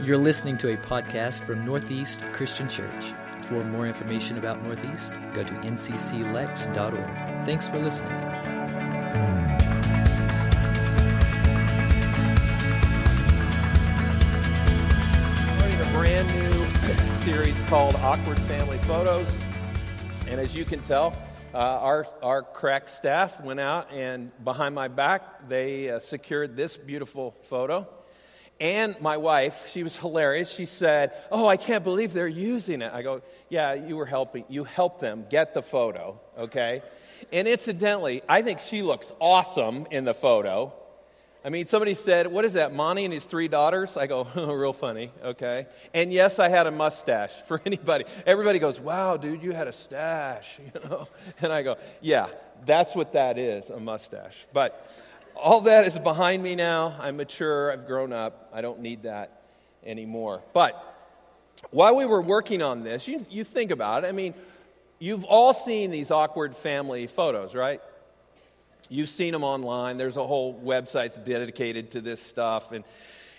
You're listening to a podcast from Northeast Christian Church. For more information about Northeast, go to ncclex.org. Thanks for listening. starting a brand new series called Awkward Family Photos. And as you can tell, uh, our, our crack staff went out and behind my back, they uh, secured this beautiful photo. And my wife, she was hilarious. She said, Oh, I can't believe they're using it. I go, Yeah, you were helping. You helped them get the photo, okay? And incidentally, I think she looks awesome in the photo. I mean, somebody said, What is that, Monty and his three daughters? I go, Real funny, okay? And yes, I had a mustache for anybody. Everybody goes, Wow, dude, you had a stash, you know? And I go, Yeah, that's what that is, a mustache. But all that is behind me now. I'm mature, I've grown up, I don't need that anymore. But while we were working on this, you, you think about it. I mean, you've all seen these awkward family photos, right? You've seen them online. There's a whole website dedicated to this stuff. And,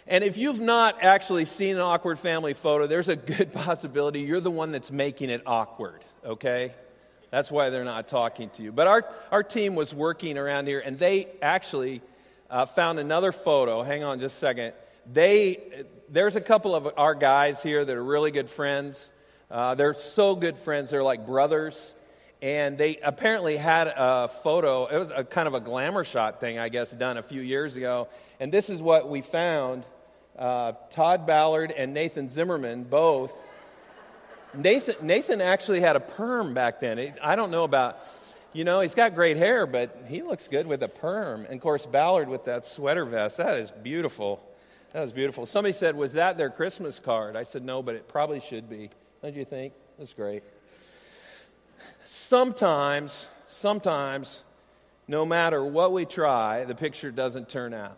and if you've not actually seen an awkward family photo, there's a good possibility you're the one that's making it awkward, okay? That's why they're not talking to you. But our, our team was working around here, and they actually uh, found another photo. Hang on just a second. They, there's a couple of our guys here that are really good friends. Uh, they're so good friends, they're like brothers and they apparently had a photo it was a kind of a glamour shot thing i guess done a few years ago and this is what we found uh, todd ballard and nathan zimmerman both nathan, nathan actually had a perm back then. I don't know about you know he's got great hair but he looks good with a perm. And of course ballard with that sweater vest that is beautiful. That was beautiful. Somebody said was that their christmas card? I said no but it probably should be. Don't you think? That's great. Sometimes, sometimes, no matter what we try, the picture doesn't turn out.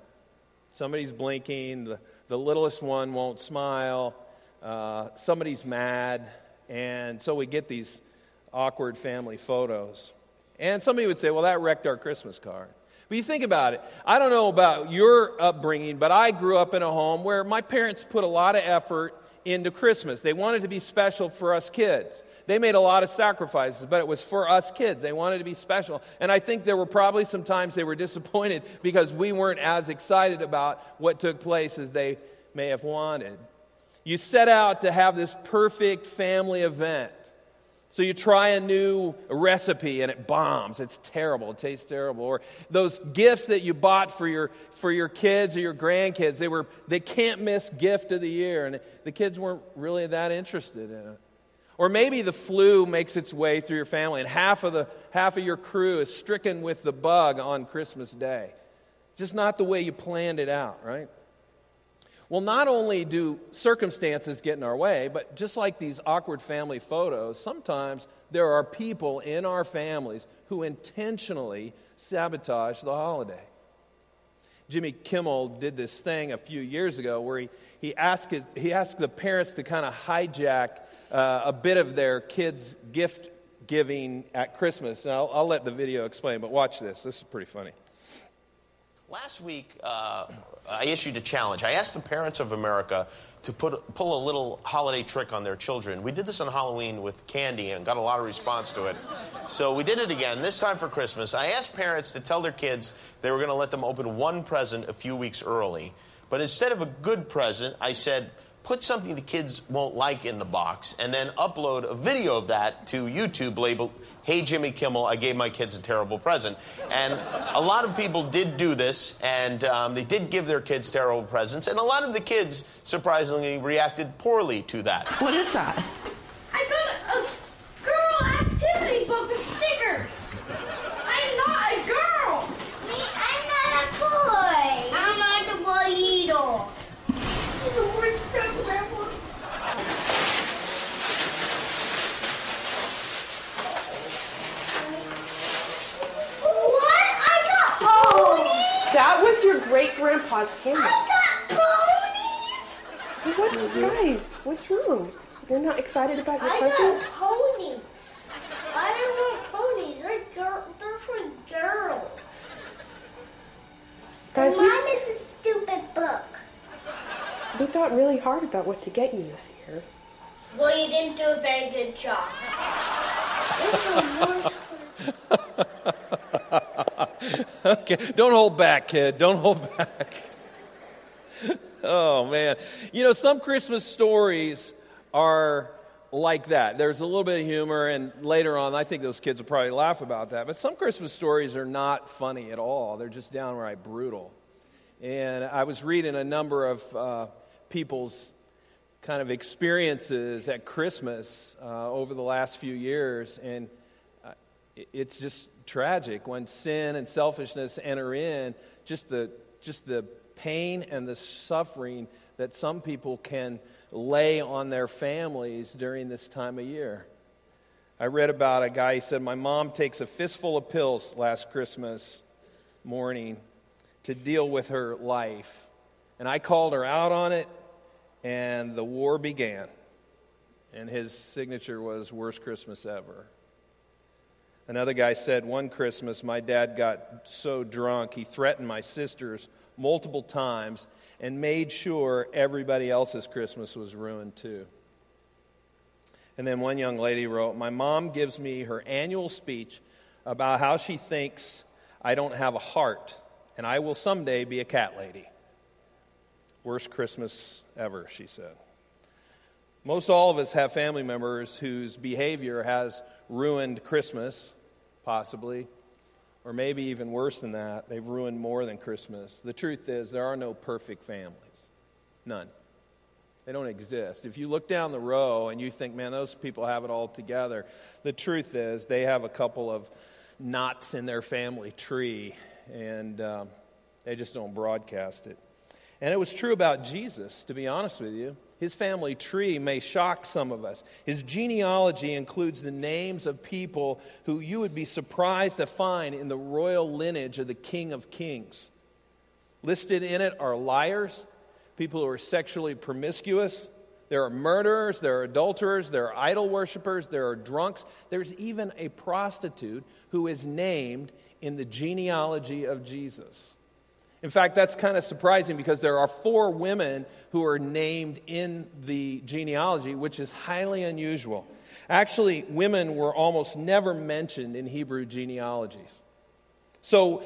Somebody's blinking, the, the littlest one won't smile, uh, somebody's mad, and so we get these awkward family photos. And somebody would say, well, that wrecked our Christmas card. But you think about it. I don't know about your upbringing, but I grew up in a home where my parents put a lot of effort into Christmas. They wanted to be special for us kids. They made a lot of sacrifices, but it was for us kids. They wanted to be special. And I think there were probably some times they were disappointed because we weren't as excited about what took place as they may have wanted. You set out to have this perfect family event. So you try a new recipe and it bombs. It's terrible. It tastes terrible. Or those gifts that you bought for your, for your kids or your grandkids, they, were, they can't miss gift of the year. And the kids weren't really that interested in it. Or maybe the flu makes its way through your family and half of, the, half of your crew is stricken with the bug on Christmas Day. Just not the way you planned it out, right? Well, not only do circumstances get in our way, but just like these awkward family photos, sometimes there are people in our families who intentionally sabotage the holiday. Jimmy Kimmel did this thing a few years ago where he, he, asked, his, he asked the parents to kind of hijack uh, a bit of their kids' gift giving at Christmas. And I'll, I'll let the video explain, but watch this. This is pretty funny. Last week, uh, I issued a challenge. I asked the parents of America to put, pull a little holiday trick on their children. We did this on Halloween with candy and got a lot of response to it. So we did it again, this time for Christmas. I asked parents to tell their kids they were going to let them open one present a few weeks early. But instead of a good present, I said, put something the kids won't like in the box and then upload a video of that to YouTube labeled Hey Jimmy Kimmel, I gave my kids a terrible present. And a lot of people did do this, and um, they did give their kids terrible presents, and a lot of the kids surprisingly reacted poorly to that. What is that? I got a girl activity book with stickers. I'm not a girl. Me, I'm not a boy. I'm not a boy either. He's the worst present ever. What? I got ponies. That was your great grandpa's camera. I got ponies. What, guys? What's wrong? You're not excited about your I got presents? ponies. I don't want ponies. They're girl. They're for girls. Guys, we, Mine is a stupid book. We thought really hard about what to get you this year. Well, you didn't do a very good job. okay, don't hold back, kid. Don't hold back. oh, man. You know, some Christmas stories are like that. There's a little bit of humor, and later on, I think those kids will probably laugh about that. But some Christmas stories are not funny at all, they're just downright brutal. And I was reading a number of uh, people's kind of experiences at Christmas uh, over the last few years, and uh, it's just tragic when sin and selfishness enter in. Just the just the pain and the suffering that some people can lay on their families during this time of year. I read about a guy, he said, My mom takes a fistful of pills last Christmas morning to deal with her life. And I called her out on it, and the war began. And his signature was Worst Christmas Ever. Another guy said, One Christmas, my dad got so drunk, he threatened my sisters multiple times and made sure everybody else's Christmas was ruined too. And then one young lady wrote, My mom gives me her annual speech about how she thinks I don't have a heart and I will someday be a cat lady. Worst Christmas ever, she said. Most all of us have family members whose behavior has ruined Christmas, possibly, or maybe even worse than that, they've ruined more than Christmas. The truth is, there are no perfect families. None. They don't exist. If you look down the row and you think, man, those people have it all together, the truth is, they have a couple of knots in their family tree, and um, they just don't broadcast it. And it was true about Jesus, to be honest with you. His family tree may shock some of us. His genealogy includes the names of people who you would be surprised to find in the royal lineage of the King of Kings. Listed in it are liars, people who are sexually promiscuous. There are murderers, there are adulterers, there are idol worshippers, there are drunks. There's even a prostitute who is named in the genealogy of Jesus. In fact, that's kind of surprising because there are four women who are named in the genealogy, which is highly unusual. Actually, women were almost never mentioned in Hebrew genealogies. So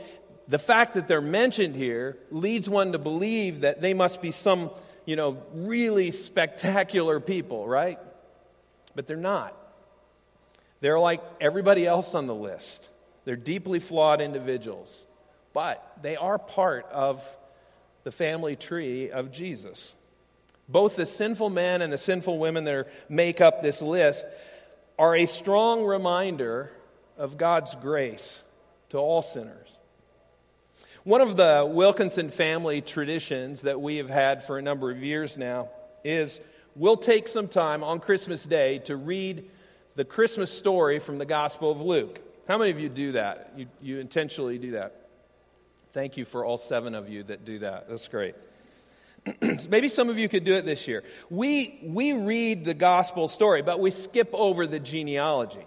the fact that they're mentioned here leads one to believe that they must be some, you know, really spectacular people, right? But they're not. They're like everybody else on the list. They're deeply flawed individuals but they are part of the family tree of Jesus. Both the sinful men and the sinful women that make up this list are a strong reminder of God's grace to all sinners. One of the Wilkinson family traditions that we have had for a number of years now is we'll take some time on Christmas Day to read the Christmas story from the Gospel of Luke. How many of you do that? You, you intentionally do that? Thank you for all seven of you that do that. That's great. Maybe some of you could do it this year. We, we read the gospel story, but we skip over the genealogy.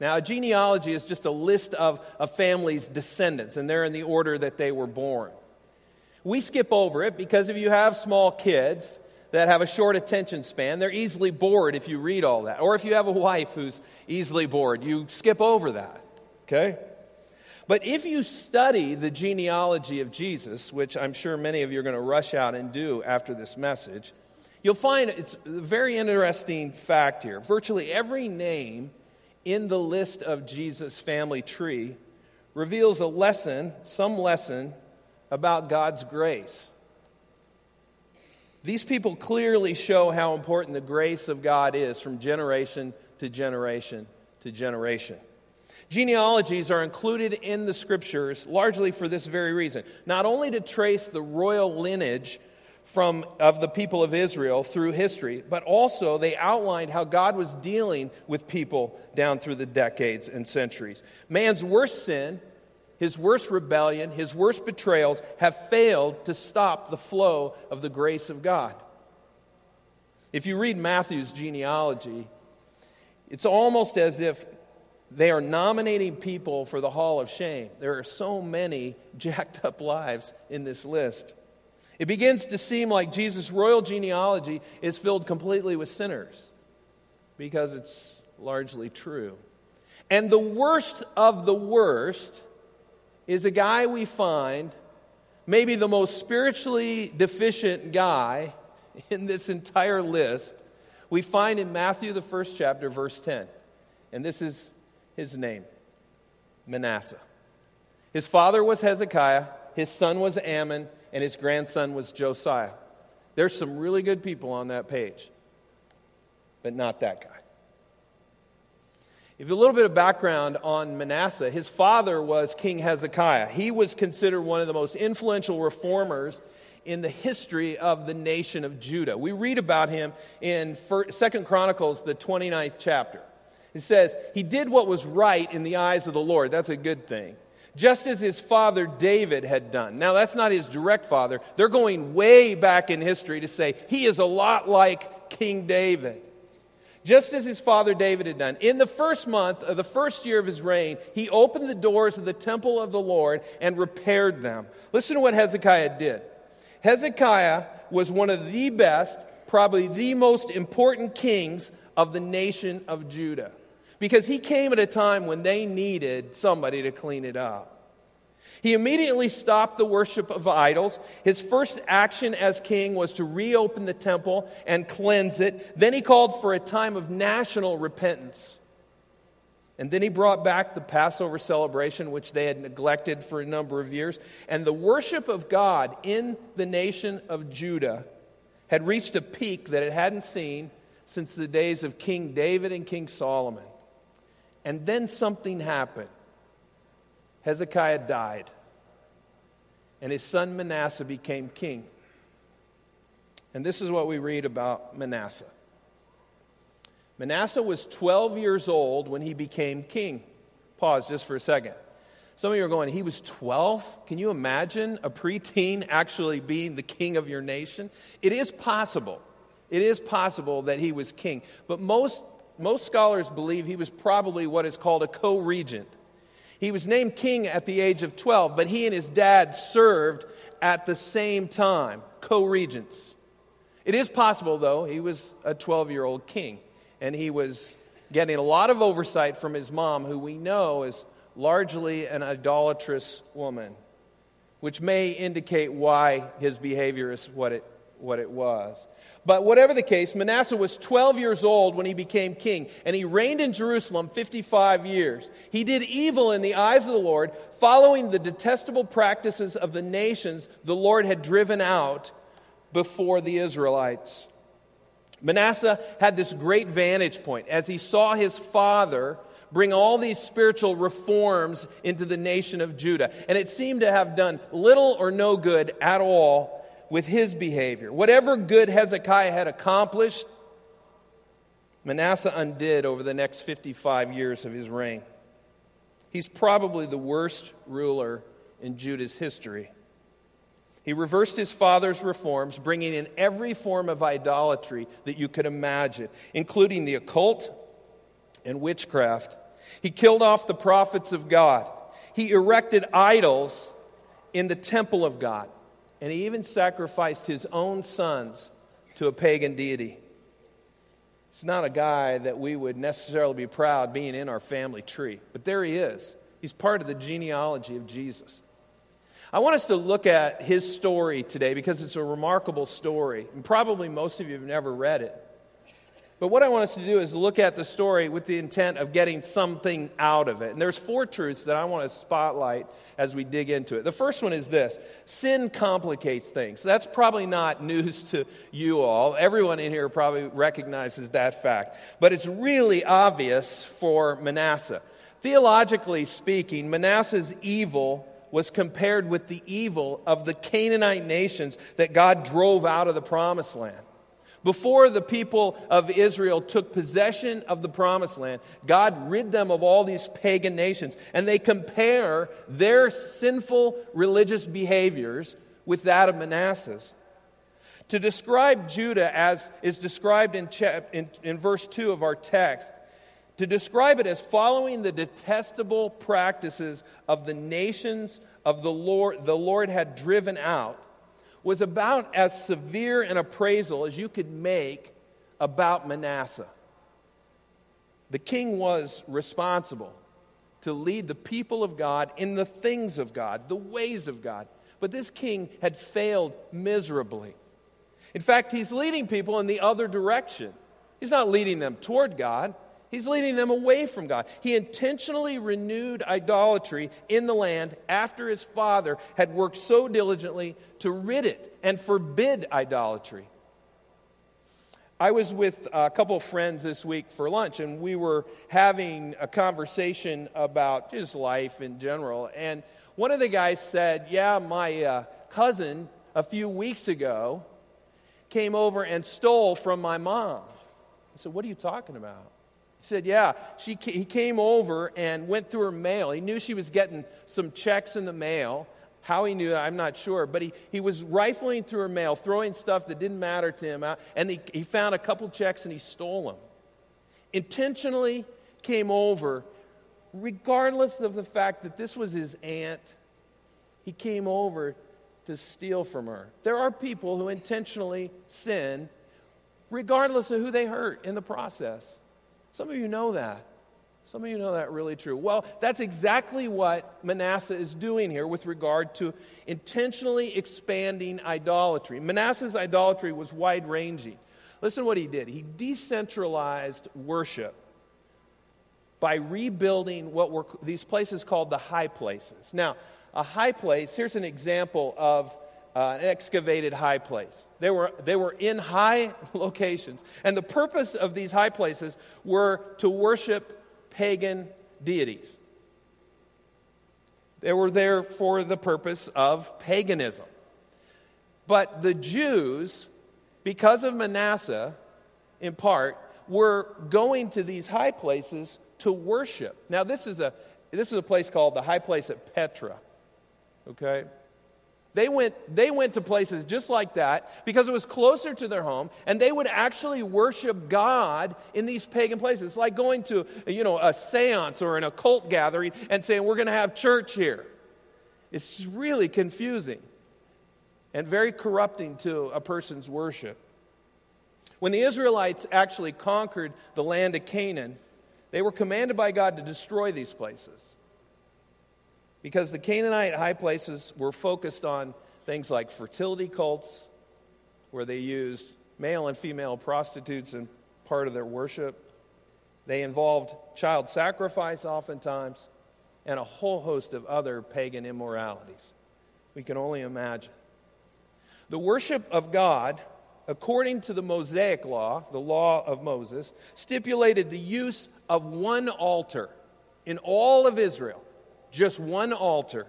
Now, a genealogy is just a list of a family's descendants, and they're in the order that they were born. We skip over it because if you have small kids that have a short attention span, they're easily bored if you read all that. Or if you have a wife who's easily bored, you skip over that. Okay? But if you study the genealogy of Jesus, which I'm sure many of you are going to rush out and do after this message, you'll find it's a very interesting fact here. Virtually every name in the list of Jesus' family tree reveals a lesson, some lesson, about God's grace. These people clearly show how important the grace of God is from generation to generation to generation. Genealogies are included in the scriptures largely for this very reason not only to trace the royal lineage from, of the people of Israel through history, but also they outlined how God was dealing with people down through the decades and centuries. Man's worst sin, his worst rebellion, his worst betrayals have failed to stop the flow of the grace of God. If you read Matthew's genealogy, it's almost as if they are nominating people for the Hall of Shame. There are so many jacked up lives in this list. It begins to seem like Jesus' royal genealogy is filled completely with sinners because it's largely true. And the worst of the worst is a guy we find, maybe the most spiritually deficient guy in this entire list, we find in Matthew, the first chapter, verse 10. And this is his name Manasseh. His father was Hezekiah, his son was Amon, and his grandson was Josiah. There's some really good people on that page, but not that guy. If a little bit of background on Manasseh, his father was King Hezekiah. He was considered one of the most influential reformers in the history of the nation of Judah. We read about him in Second Chronicles, the 29th chapter. It says, He did what was right in the eyes of the Lord. That's a good thing. Just as his father David had done. Now, that's not his direct father. They're going way back in history to say he is a lot like King David just as his father David had done. In the first month of the first year of his reign, he opened the doors of the temple of the Lord and repaired them. Listen to what Hezekiah did. Hezekiah was one of the best, probably the most important kings of the nation of Judah because he came at a time when they needed somebody to clean it up. He immediately stopped the worship of idols. His first action as king was to reopen the temple and cleanse it. Then he called for a time of national repentance. And then he brought back the Passover celebration, which they had neglected for a number of years. And the worship of God in the nation of Judah had reached a peak that it hadn't seen since the days of King David and King Solomon. And then something happened. Hezekiah died, and his son Manasseh became king. And this is what we read about Manasseh. Manasseh was 12 years old when he became king. Pause just for a second. Some of you are going, he was 12? Can you imagine a preteen actually being the king of your nation? It is possible. It is possible that he was king. But most, most scholars believe he was probably what is called a co regent. He was named king at the age of 12, but he and his dad served at the same time, co regents. It is possible, though, he was a 12 year old king, and he was getting a lot of oversight from his mom, who we know is largely an idolatrous woman, which may indicate why his behavior is what it, what it was. But whatever the case, Manasseh was 12 years old when he became king, and he reigned in Jerusalem 55 years. He did evil in the eyes of the Lord, following the detestable practices of the nations the Lord had driven out before the Israelites. Manasseh had this great vantage point as he saw his father bring all these spiritual reforms into the nation of Judah. And it seemed to have done little or no good at all with his behavior. Whatever good Hezekiah had accomplished, Manasseh undid over the next 55 years of his reign. He's probably the worst ruler in Judah's history. He reversed his father's reforms, bringing in every form of idolatry that you could imagine, including the occult and witchcraft. He killed off the prophets of God. He erected idols in the temple of God and he even sacrificed his own sons to a pagan deity. He's not a guy that we would necessarily be proud being in our family tree, but there he is. He's part of the genealogy of Jesus. I want us to look at his story today because it's a remarkable story, and probably most of you have never read it. But what I want us to do is look at the story with the intent of getting something out of it. And there's four truths that I want to spotlight as we dig into it. The first one is this sin complicates things. That's probably not news to you all. Everyone in here probably recognizes that fact. But it's really obvious for Manasseh. Theologically speaking, Manasseh's evil was compared with the evil of the Canaanite nations that God drove out of the promised land. Before the people of Israel took possession of the promised land, God rid them of all these pagan nations, and they compare their sinful religious behaviors with that of Manasseh's. To describe Judah as is described in, in, in verse 2 of our text, to describe it as following the detestable practices of the nations of the Lord, the Lord had driven out was about as severe an appraisal as you could make about Manasseh. The king was responsible to lead the people of God in the things of God, the ways of God. But this king had failed miserably. In fact, he's leading people in the other direction. He's not leading them toward God, he's leading them away from God. He intentionally renewed idolatry in the land after his father had worked so diligently to rid it and forbid idolatry. I was with a couple of friends this week for lunch, and we were having a conversation about just life in general. And one of the guys said, Yeah, my uh, cousin a few weeks ago came over and stole from my mom. I said, What are you talking about? He said, Yeah, she, he came over and went through her mail. He knew she was getting some checks in the mail. How he knew that, I'm not sure. But he, he was rifling through her mail, throwing stuff that didn't matter to him out, and he, he found a couple checks and he stole them. Intentionally came over, regardless of the fact that this was his aunt, he came over to steal from her. There are people who intentionally sin, regardless of who they hurt in the process. Some of you know that. Some of you know that really true. Well, that's exactly what Manasseh is doing here with regard to intentionally expanding idolatry. Manasseh's idolatry was wide ranging. Listen to what he did he decentralized worship by rebuilding what were these places called the high places. Now, a high place, here's an example of uh, an excavated high place. They were, they were in high locations. And the purpose of these high places were to worship pagan deities. They were there for the purpose of paganism. But the Jews, because of Manasseh, in part, were going to these high places to worship. Now, this is a, this is a place called the high place at Petra. Okay? They went, they went to places just like that because it was closer to their home, and they would actually worship God in these pagan places. It's like going to you know, a seance or an occult gathering and saying, We're going to have church here. It's really confusing and very corrupting to a person's worship. When the Israelites actually conquered the land of Canaan, they were commanded by God to destroy these places because the Canaanite high places were focused on things like fertility cults, where they used male and female prostitutes in part of their worship. They involved child sacrifice oftentimes, and a whole host of other pagan immoralities. We can only imagine. The worship of God, according to the Mosaic law, the law of Moses, stipulated the use of one altar in all of Israel just one altar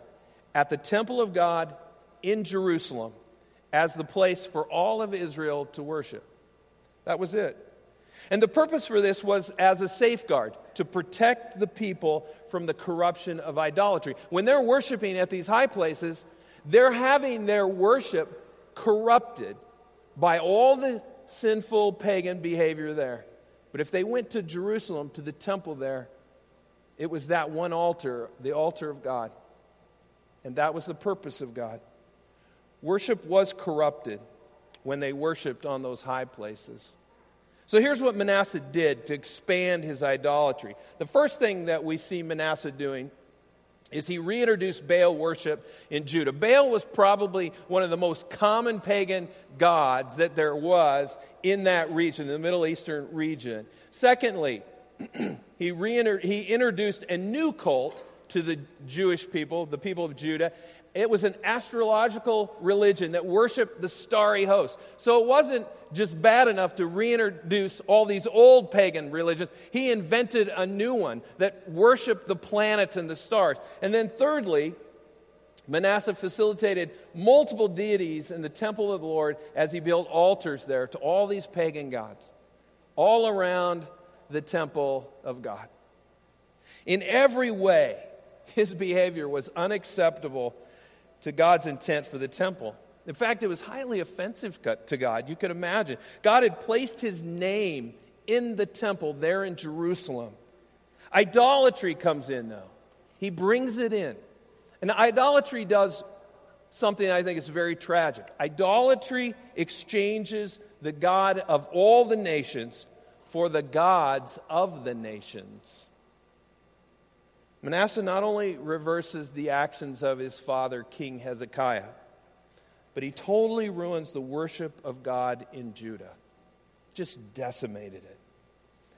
at the temple of God in Jerusalem as the place for all of Israel to worship. That was it. And the purpose for this was as a safeguard to protect the people from the corruption of idolatry. When they're worshiping at these high places, they're having their worship corrupted by all the sinful pagan behavior there. But if they went to Jerusalem, to the temple there, it was that one altar, the altar of God. And that was the purpose of God. Worship was corrupted when they worshiped on those high places. So here's what Manasseh did to expand his idolatry. The first thing that we see Manasseh doing is he reintroduced Baal worship in Judah. Baal was probably one of the most common pagan gods that there was in that region, the Middle Eastern region. Secondly, he, he introduced a new cult to the Jewish people, the people of Judah. It was an astrological religion that worshiped the starry host. So it wasn't just bad enough to reintroduce all these old pagan religions. He invented a new one that worshiped the planets and the stars. And then, thirdly, Manasseh facilitated multiple deities in the temple of the Lord as he built altars there to all these pagan gods, all around the temple of God. In every way, his behavior was unacceptable to God's intent for the temple. In fact, it was highly offensive to God. You could imagine. God had placed his name in the temple there in Jerusalem. Idolatry comes in, though. He brings it in. And idolatry does something I think is very tragic. Idolatry exchanges the God of all the nations for the gods of the nations. Manasseh not only reverses the actions of his father, King Hezekiah, but he totally ruins the worship of God in Judah. Just decimated it.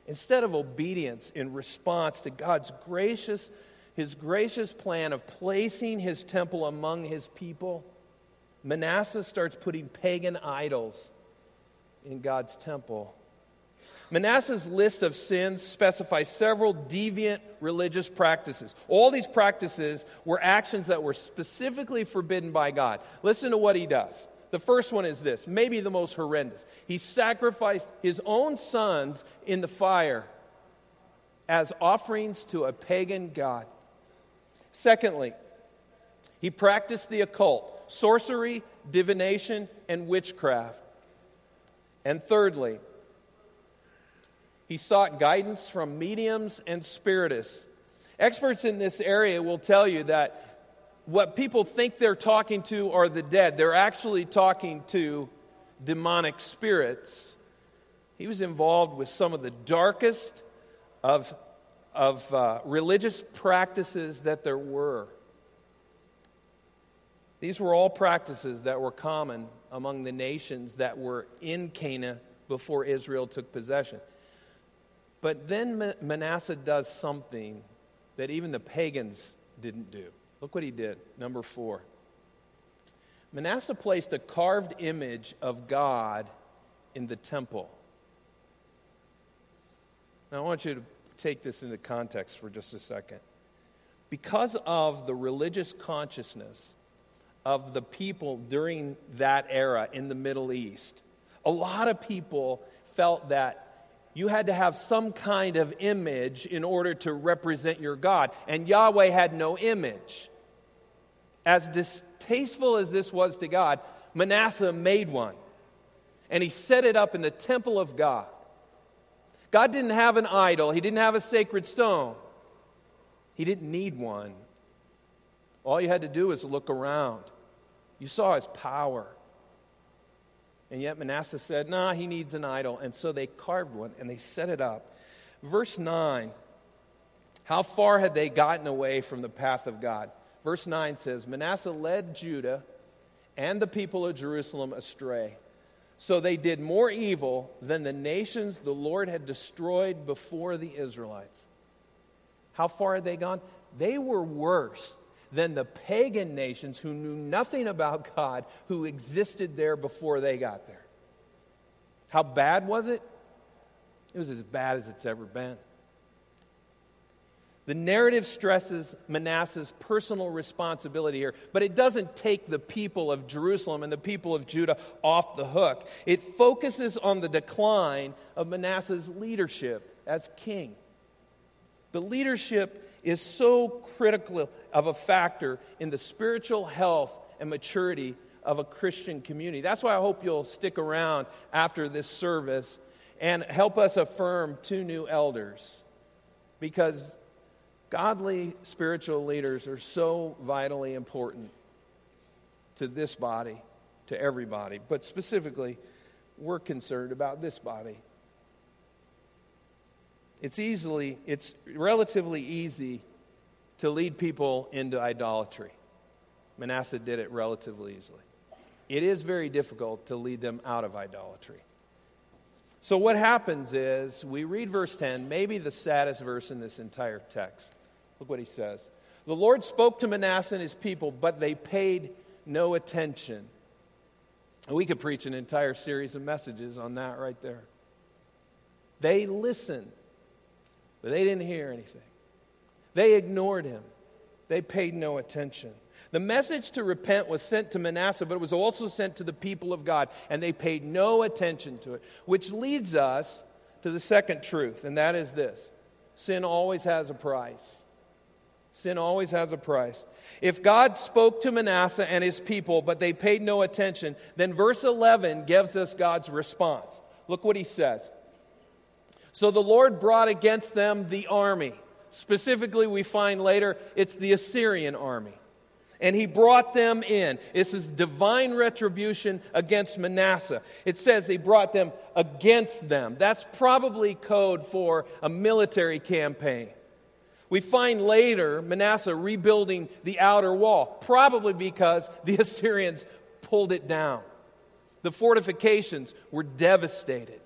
Instead of obedience in response to God's gracious, his gracious plan of placing his temple among his people, Manasseh starts putting pagan idols in God's temple. Manasseh's list of sins specifies several deviant religious practices. All these practices were actions that were specifically forbidden by God. Listen to what he does. The first one is this, maybe the most horrendous. He sacrificed his own sons in the fire as offerings to a pagan god. Secondly, he practiced the occult, sorcery, divination, and witchcraft. And thirdly, he sought guidance from mediums and spiritists. Experts in this area will tell you that what people think they're talking to are the dead. They're actually talking to demonic spirits. He was involved with some of the darkest of, of uh, religious practices that there were. These were all practices that were common among the nations that were in Canaan before Israel took possession. But then Manasseh does something that even the pagans didn't do. Look what he did. Number four. Manasseh placed a carved image of God in the temple. Now, I want you to take this into context for just a second. Because of the religious consciousness of the people during that era in the Middle East, a lot of people felt that you had to have some kind of image in order to represent your God. And Yahweh had no image. As distasteful as this was to God, Manasseh made one. And he set it up in the temple of God. God didn't have an idol, he didn't have a sacred stone. He didn't need one. All you had to do was look around. You saw his power. And yet Manasseh said, Nah, he needs an idol. And so they carved one and they set it up. Verse 9 How far had they gotten away from the path of God? Verse 9 says, Manasseh led Judah and the people of Jerusalem astray. So they did more evil than the nations the Lord had destroyed before the Israelites. How far had they gone? They were worse than the pagan nations who knew nothing about God who existed there before they got there. How bad was it? It was as bad as it's ever been. The narrative stresses Manasseh's personal responsibility here, but it doesn't take the people of Jerusalem and the people of Judah off the hook. It focuses on the decline of Manasseh's leadership as king. The leadership is so critical of a factor in the spiritual health and maturity of a Christian community. That's why I hope you'll stick around after this service and help us affirm two new elders because godly spiritual leaders are so vitally important to this body, to everybody, but specifically, we're concerned about this body. It's easily, it's relatively easy to lead people into idolatry. Manasseh did it relatively easily. It is very difficult to lead them out of idolatry. So, what happens is we read verse 10, maybe the saddest verse in this entire text. Look what he says. The Lord spoke to Manasseh and his people, but they paid no attention. We could preach an entire series of messages on that right there. They listened, but they didn't hear anything. They ignored him, they paid no attention. The message to repent was sent to Manasseh, but it was also sent to the people of God, and they paid no attention to it. Which leads us to the second truth, and that is this sin always has a price. Sin always has a price. If God spoke to Manasseh and his people, but they paid no attention, then verse 11 gives us God's response. Look what he says. So the Lord brought against them the army Specifically, we find later it's the Assyrian army. and he brought them in. This is divine retribution against Manasseh. It says he brought them against them. That's probably code for a military campaign. We find later Manasseh rebuilding the outer wall, probably because the Assyrians pulled it down. The fortifications were devastated.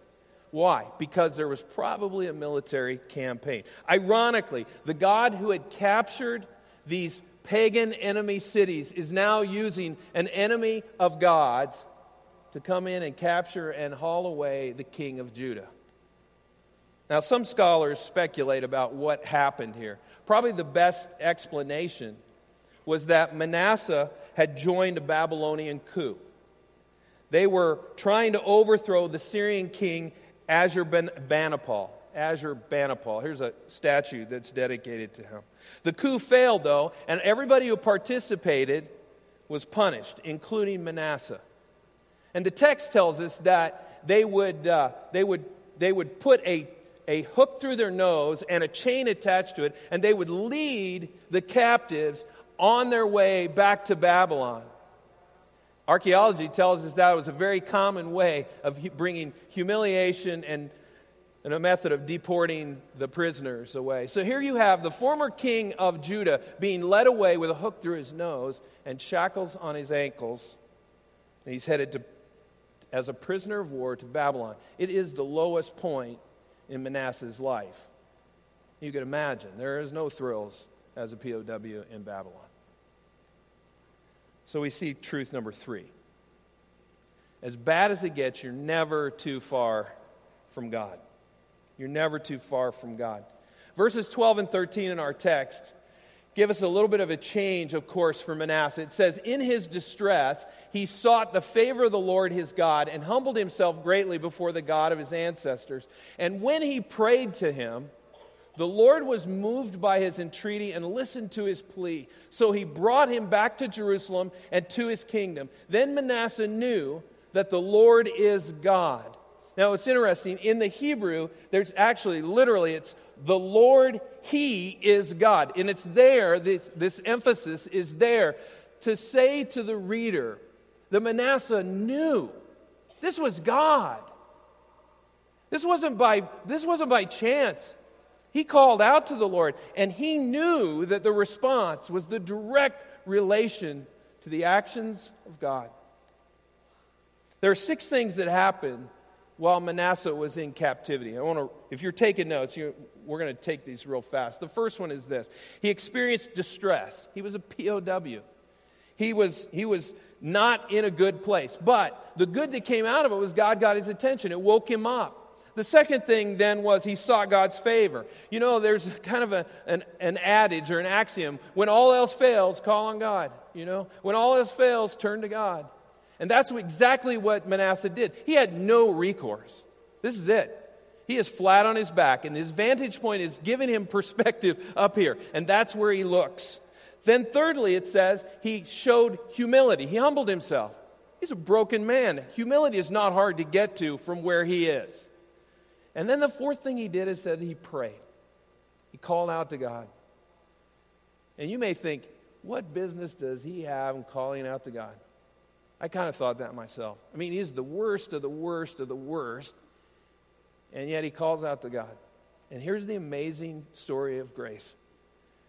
Why? Because there was probably a military campaign. Ironically, the God who had captured these pagan enemy cities is now using an enemy of God's to come in and capture and haul away the king of Judah. Now, some scholars speculate about what happened here. Probably the best explanation was that Manasseh had joined a Babylonian coup. They were trying to overthrow the Syrian king Ashurbanipal. Ashurbanipal. Here's a statue that's dedicated to him. The coup failed, though, and everybody who participated was punished, including Manasseh. And the text tells us that they would, uh, they would, they would put a, a hook through their nose and a chain attached to it, and they would lead the captives on their way back to Babylon. Archaeology tells us that it was a very common way of bringing humiliation and and a method of deporting the prisoners away. So here you have the former king of Judah being led away with a hook through his nose and shackles on his ankles. And he's headed to, as a prisoner of war to Babylon. It is the lowest point in Manasseh's life. You can imagine, there is no thrills as a POW in Babylon. So we see truth number three. As bad as it gets, you're never too far from God. You're never too far from God. Verses 12 and 13 in our text give us a little bit of a change, of course, for Manasseh. It says, In his distress, he sought the favor of the Lord his God and humbled himself greatly before the God of his ancestors. And when he prayed to him, the Lord was moved by his entreaty and listened to his plea. So he brought him back to Jerusalem and to his kingdom. Then Manasseh knew that the Lord is God now, it's interesting. In the Hebrew, there's actually, literally, it's the Lord, He is God. And it's there, this, this emphasis is there to say to the reader that Manasseh knew this was God. This wasn't by, this wasn't by chance. He called out to the Lord, and he knew that the response was the direct relation to the actions of God. There are six things that happened while Manasseh was in captivity. I want to, if you're taking notes, you, we're going to take these real fast. The first one is this He experienced distress. He was a POW. He was, he was not in a good place. But the good that came out of it was God got his attention, it woke him up. The second thing then was he sought God's favor. You know, there's kind of a, an, an adage or an axiom when all else fails, call on God. You know, when all else fails, turn to God. And that's exactly what Manasseh did. He had no recourse. This is it. He is flat on his back, and his vantage point is giving him perspective up here, and that's where he looks. Then, thirdly, it says he showed humility. He humbled himself. He's a broken man. Humility is not hard to get to from where he is. And then the fourth thing he did is that he prayed. He called out to God. And you may think, what business does he have in calling out to God? I kind of thought that myself. I mean, he's the worst of the worst of the worst, and yet he calls out to God. And here's the amazing story of grace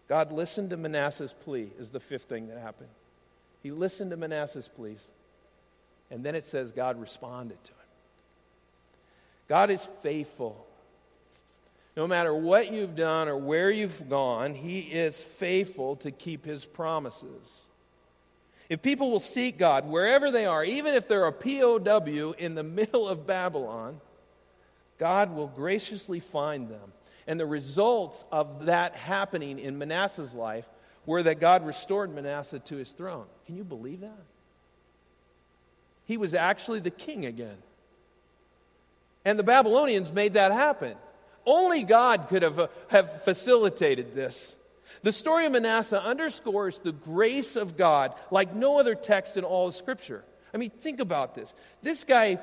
God listened to Manasseh's plea, is the fifth thing that happened. He listened to Manasseh's pleas, and then it says God responded to him. God is faithful. No matter what you've done or where you've gone, He is faithful to keep His promises. If people will seek God wherever they are, even if they're a POW in the middle of Babylon, God will graciously find them. And the results of that happening in Manasseh's life were that God restored Manasseh to his throne. Can you believe that? He was actually the king again. And the Babylonians made that happen. Only God could have, have facilitated this. The story of Manasseh underscores the grace of God like no other text in all of Scripture. I mean, think about this. This guy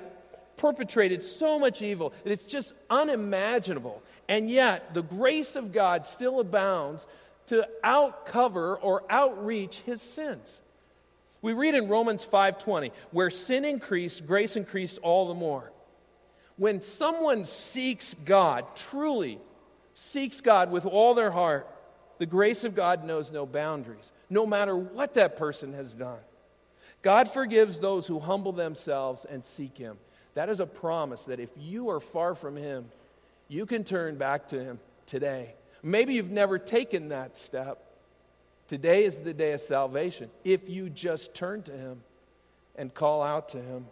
perpetrated so much evil that it's just unimaginable. And yet, the grace of God still abounds to outcover or outreach his sins. We read in Romans 5:20, where sin increased, grace increased all the more. When someone seeks God, truly seeks God with all their heart, the grace of God knows no boundaries, no matter what that person has done. God forgives those who humble themselves and seek Him. That is a promise that if you are far from Him, you can turn back to Him today. Maybe you've never taken that step. Today is the day of salvation if you just turn to Him and call out to Him.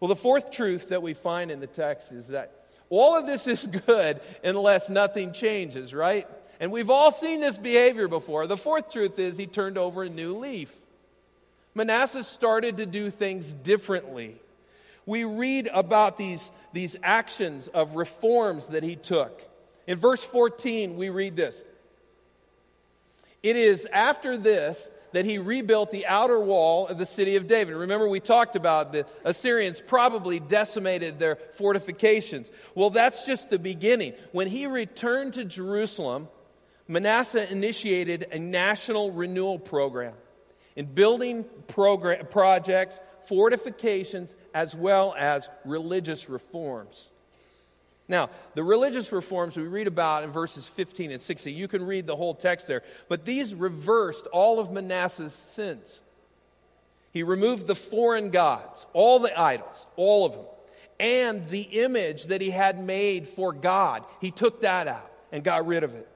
Well, the fourth truth that we find in the text is that all of this is good unless nothing changes, right? And we've all seen this behavior before. The fourth truth is he turned over a new leaf. Manasseh started to do things differently. We read about these, these actions of reforms that he took. In verse 14, we read this It is after this that he rebuilt the outer wall of the city of David. Remember, we talked about the Assyrians probably decimated their fortifications. Well, that's just the beginning. When he returned to Jerusalem, Manasseh initiated a national renewal program in building program, projects, fortifications, as well as religious reforms. Now, the religious reforms we read about in verses 15 and 16, you can read the whole text there, but these reversed all of Manasseh's sins. He removed the foreign gods, all the idols, all of them, and the image that he had made for God. He took that out and got rid of it.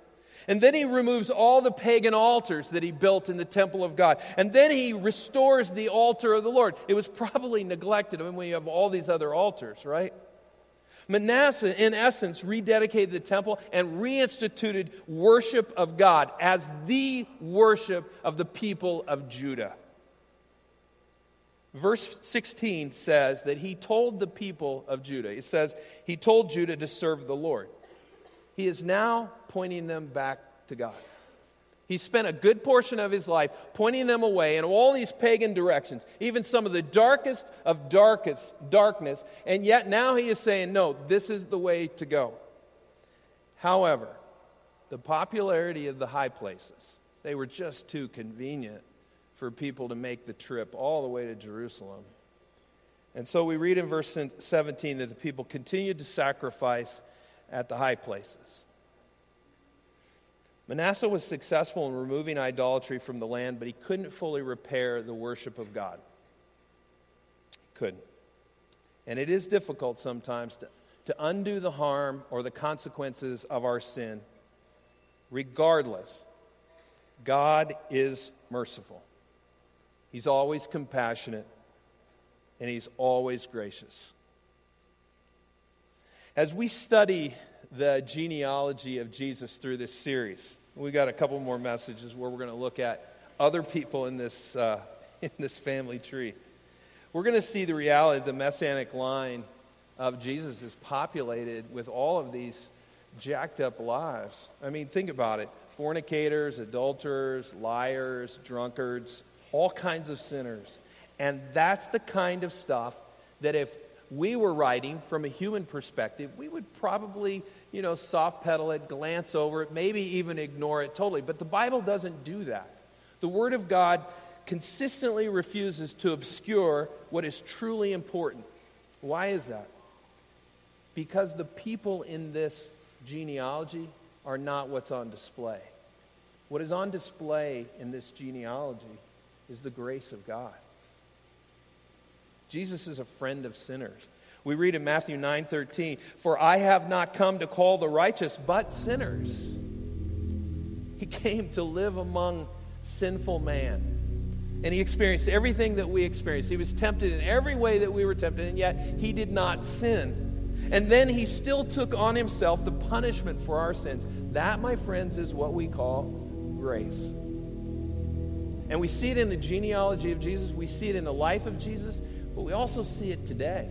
And then he removes all the pagan altars that he built in the temple of God. And then he restores the altar of the Lord. It was probably neglected. I mean, we have all these other altars, right? Manasseh, in essence, rededicated the temple and reinstituted worship of God as the worship of the people of Judah. Verse 16 says that he told the people of Judah, it says, he told Judah to serve the Lord. He is now pointing them back to God. He spent a good portion of his life pointing them away in all these pagan directions, even some of the darkest of darkest darkness, and yet now he is saying, no, this is the way to go. However, the popularity of the high places, they were just too convenient for people to make the trip all the way to Jerusalem. And so we read in verse 17 that the people continued to sacrifice at the high places. Manasseh was successful in removing idolatry from the land, but he couldn't fully repair the worship of God. Couldn't. And it is difficult sometimes to, to undo the harm or the consequences of our sin. Regardless, God is merciful. He's always compassionate, and He's always gracious. As we study the genealogy of Jesus through this series, we got a couple more messages where we're going to look at other people in this, uh, in this family tree. We're going to see the reality of the messianic line of Jesus is populated with all of these jacked up lives. I mean, think about it fornicators, adulterers, liars, drunkards, all kinds of sinners. And that's the kind of stuff that if we were writing from a human perspective, we would probably you know, soft pedal it, glance over it, maybe even ignore it totally. But the Bible doesn't do that. The Word of God consistently refuses to obscure what is truly important. Why is that? Because the people in this genealogy are not what's on display. What is on display in this genealogy is the grace of God. Jesus is a friend of sinners. We read in Matthew 9:13, "For I have not come to call the righteous, but sinners." He came to live among sinful man. And he experienced everything that we experienced. He was tempted in every way that we were tempted, and yet he did not sin. And then he still took on himself the punishment for our sins. That, my friends, is what we call grace. And we see it in the genealogy of Jesus, we see it in the life of Jesus, but we also see it today.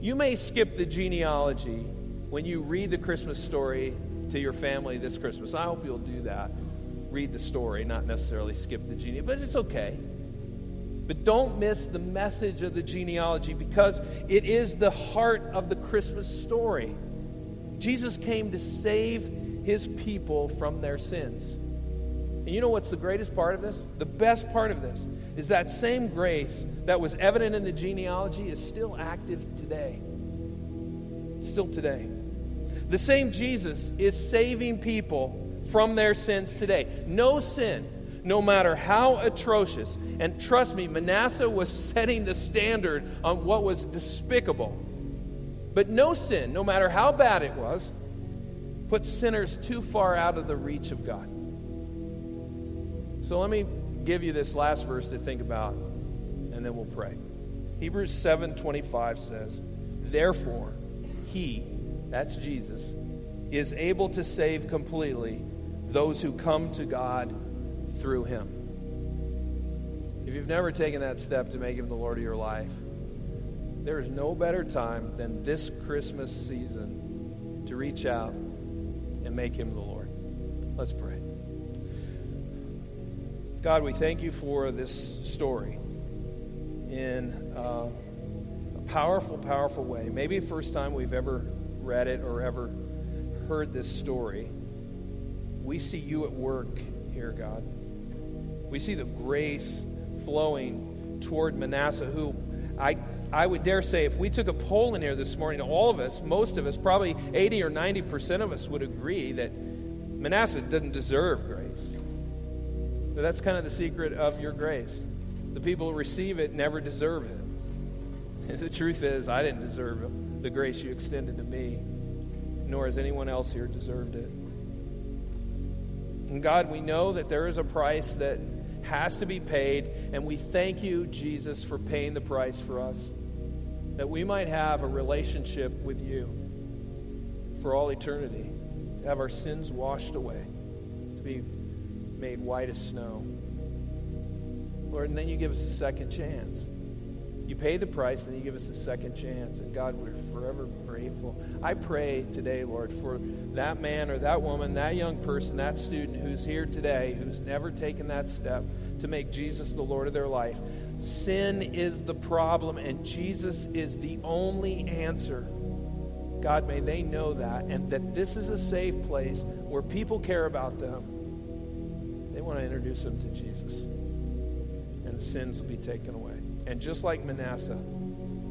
You may skip the genealogy when you read the Christmas story to your family this Christmas. I hope you'll do that. Read the story, not necessarily skip the genealogy, but it's okay. But don't miss the message of the genealogy because it is the heart of the Christmas story. Jesus came to save his people from their sins. And you know what's the greatest part of this? The best part of this is that same grace that was evident in the genealogy is still active today. Still today. The same Jesus is saving people from their sins today. No sin, no matter how atrocious, and trust me, Manasseh was setting the standard on what was despicable. But no sin, no matter how bad it was, puts sinners too far out of the reach of God. So let me give you this last verse to think about, and then we'll pray. Hebrews 7:25 says, "Therefore, he, that's Jesus, is able to save completely those who come to God through him." If you've never taken that step to make him the Lord of your life, there is no better time than this Christmas season to reach out and make him the Lord. Let's pray. God, we thank you for this story in uh, a powerful, powerful way. Maybe the first time we've ever read it or ever heard this story. We see you at work here, God. We see the grace flowing toward Manasseh, who I, I would dare say, if we took a poll in here this morning, all of us, most of us, probably 80 or 90% of us would agree that Manasseh doesn't deserve grace. But that's kind of the secret of your grace. The people who receive it never deserve it. The truth is, I didn't deserve the grace you extended to me, nor has anyone else here deserved it. And God, we know that there is a price that has to be paid, and we thank you, Jesus, for paying the price for us, that we might have a relationship with you for all eternity, to have our sins washed away, to be made white as snow. Lord, and then you give us a second chance. You pay the price, and you give us a second chance. And God, we're forever grateful. I pray today, Lord, for that man or that woman, that young person, that student who's here today, who's never taken that step to make Jesus the Lord of their life. Sin is the problem, and Jesus is the only answer. God, may they know that, and that this is a safe place where people care about them want to introduce them to Jesus. And the sins will be taken away. And just like Manasseh,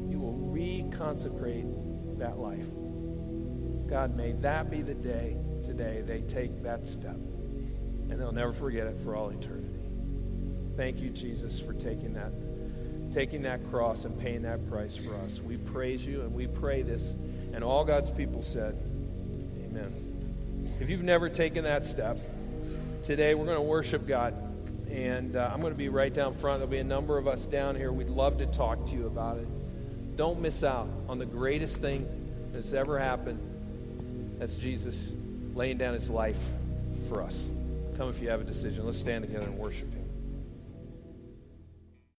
you will reconsecrate that life. God, may that be the day today they take that step. And they'll never forget it for all eternity. Thank you, Jesus, for taking that, taking that cross and paying that price for us. We praise you and we pray this. And all God's people said, Amen. If you've never taken that step, today we're going to worship God. And uh, I'm going to be right down front. There'll be a number of us down here. We'd love to talk to you about it. Don't miss out on the greatest thing that's ever happened. That's Jesus laying down his life for us. Come if you have a decision. Let's stand together and worship him.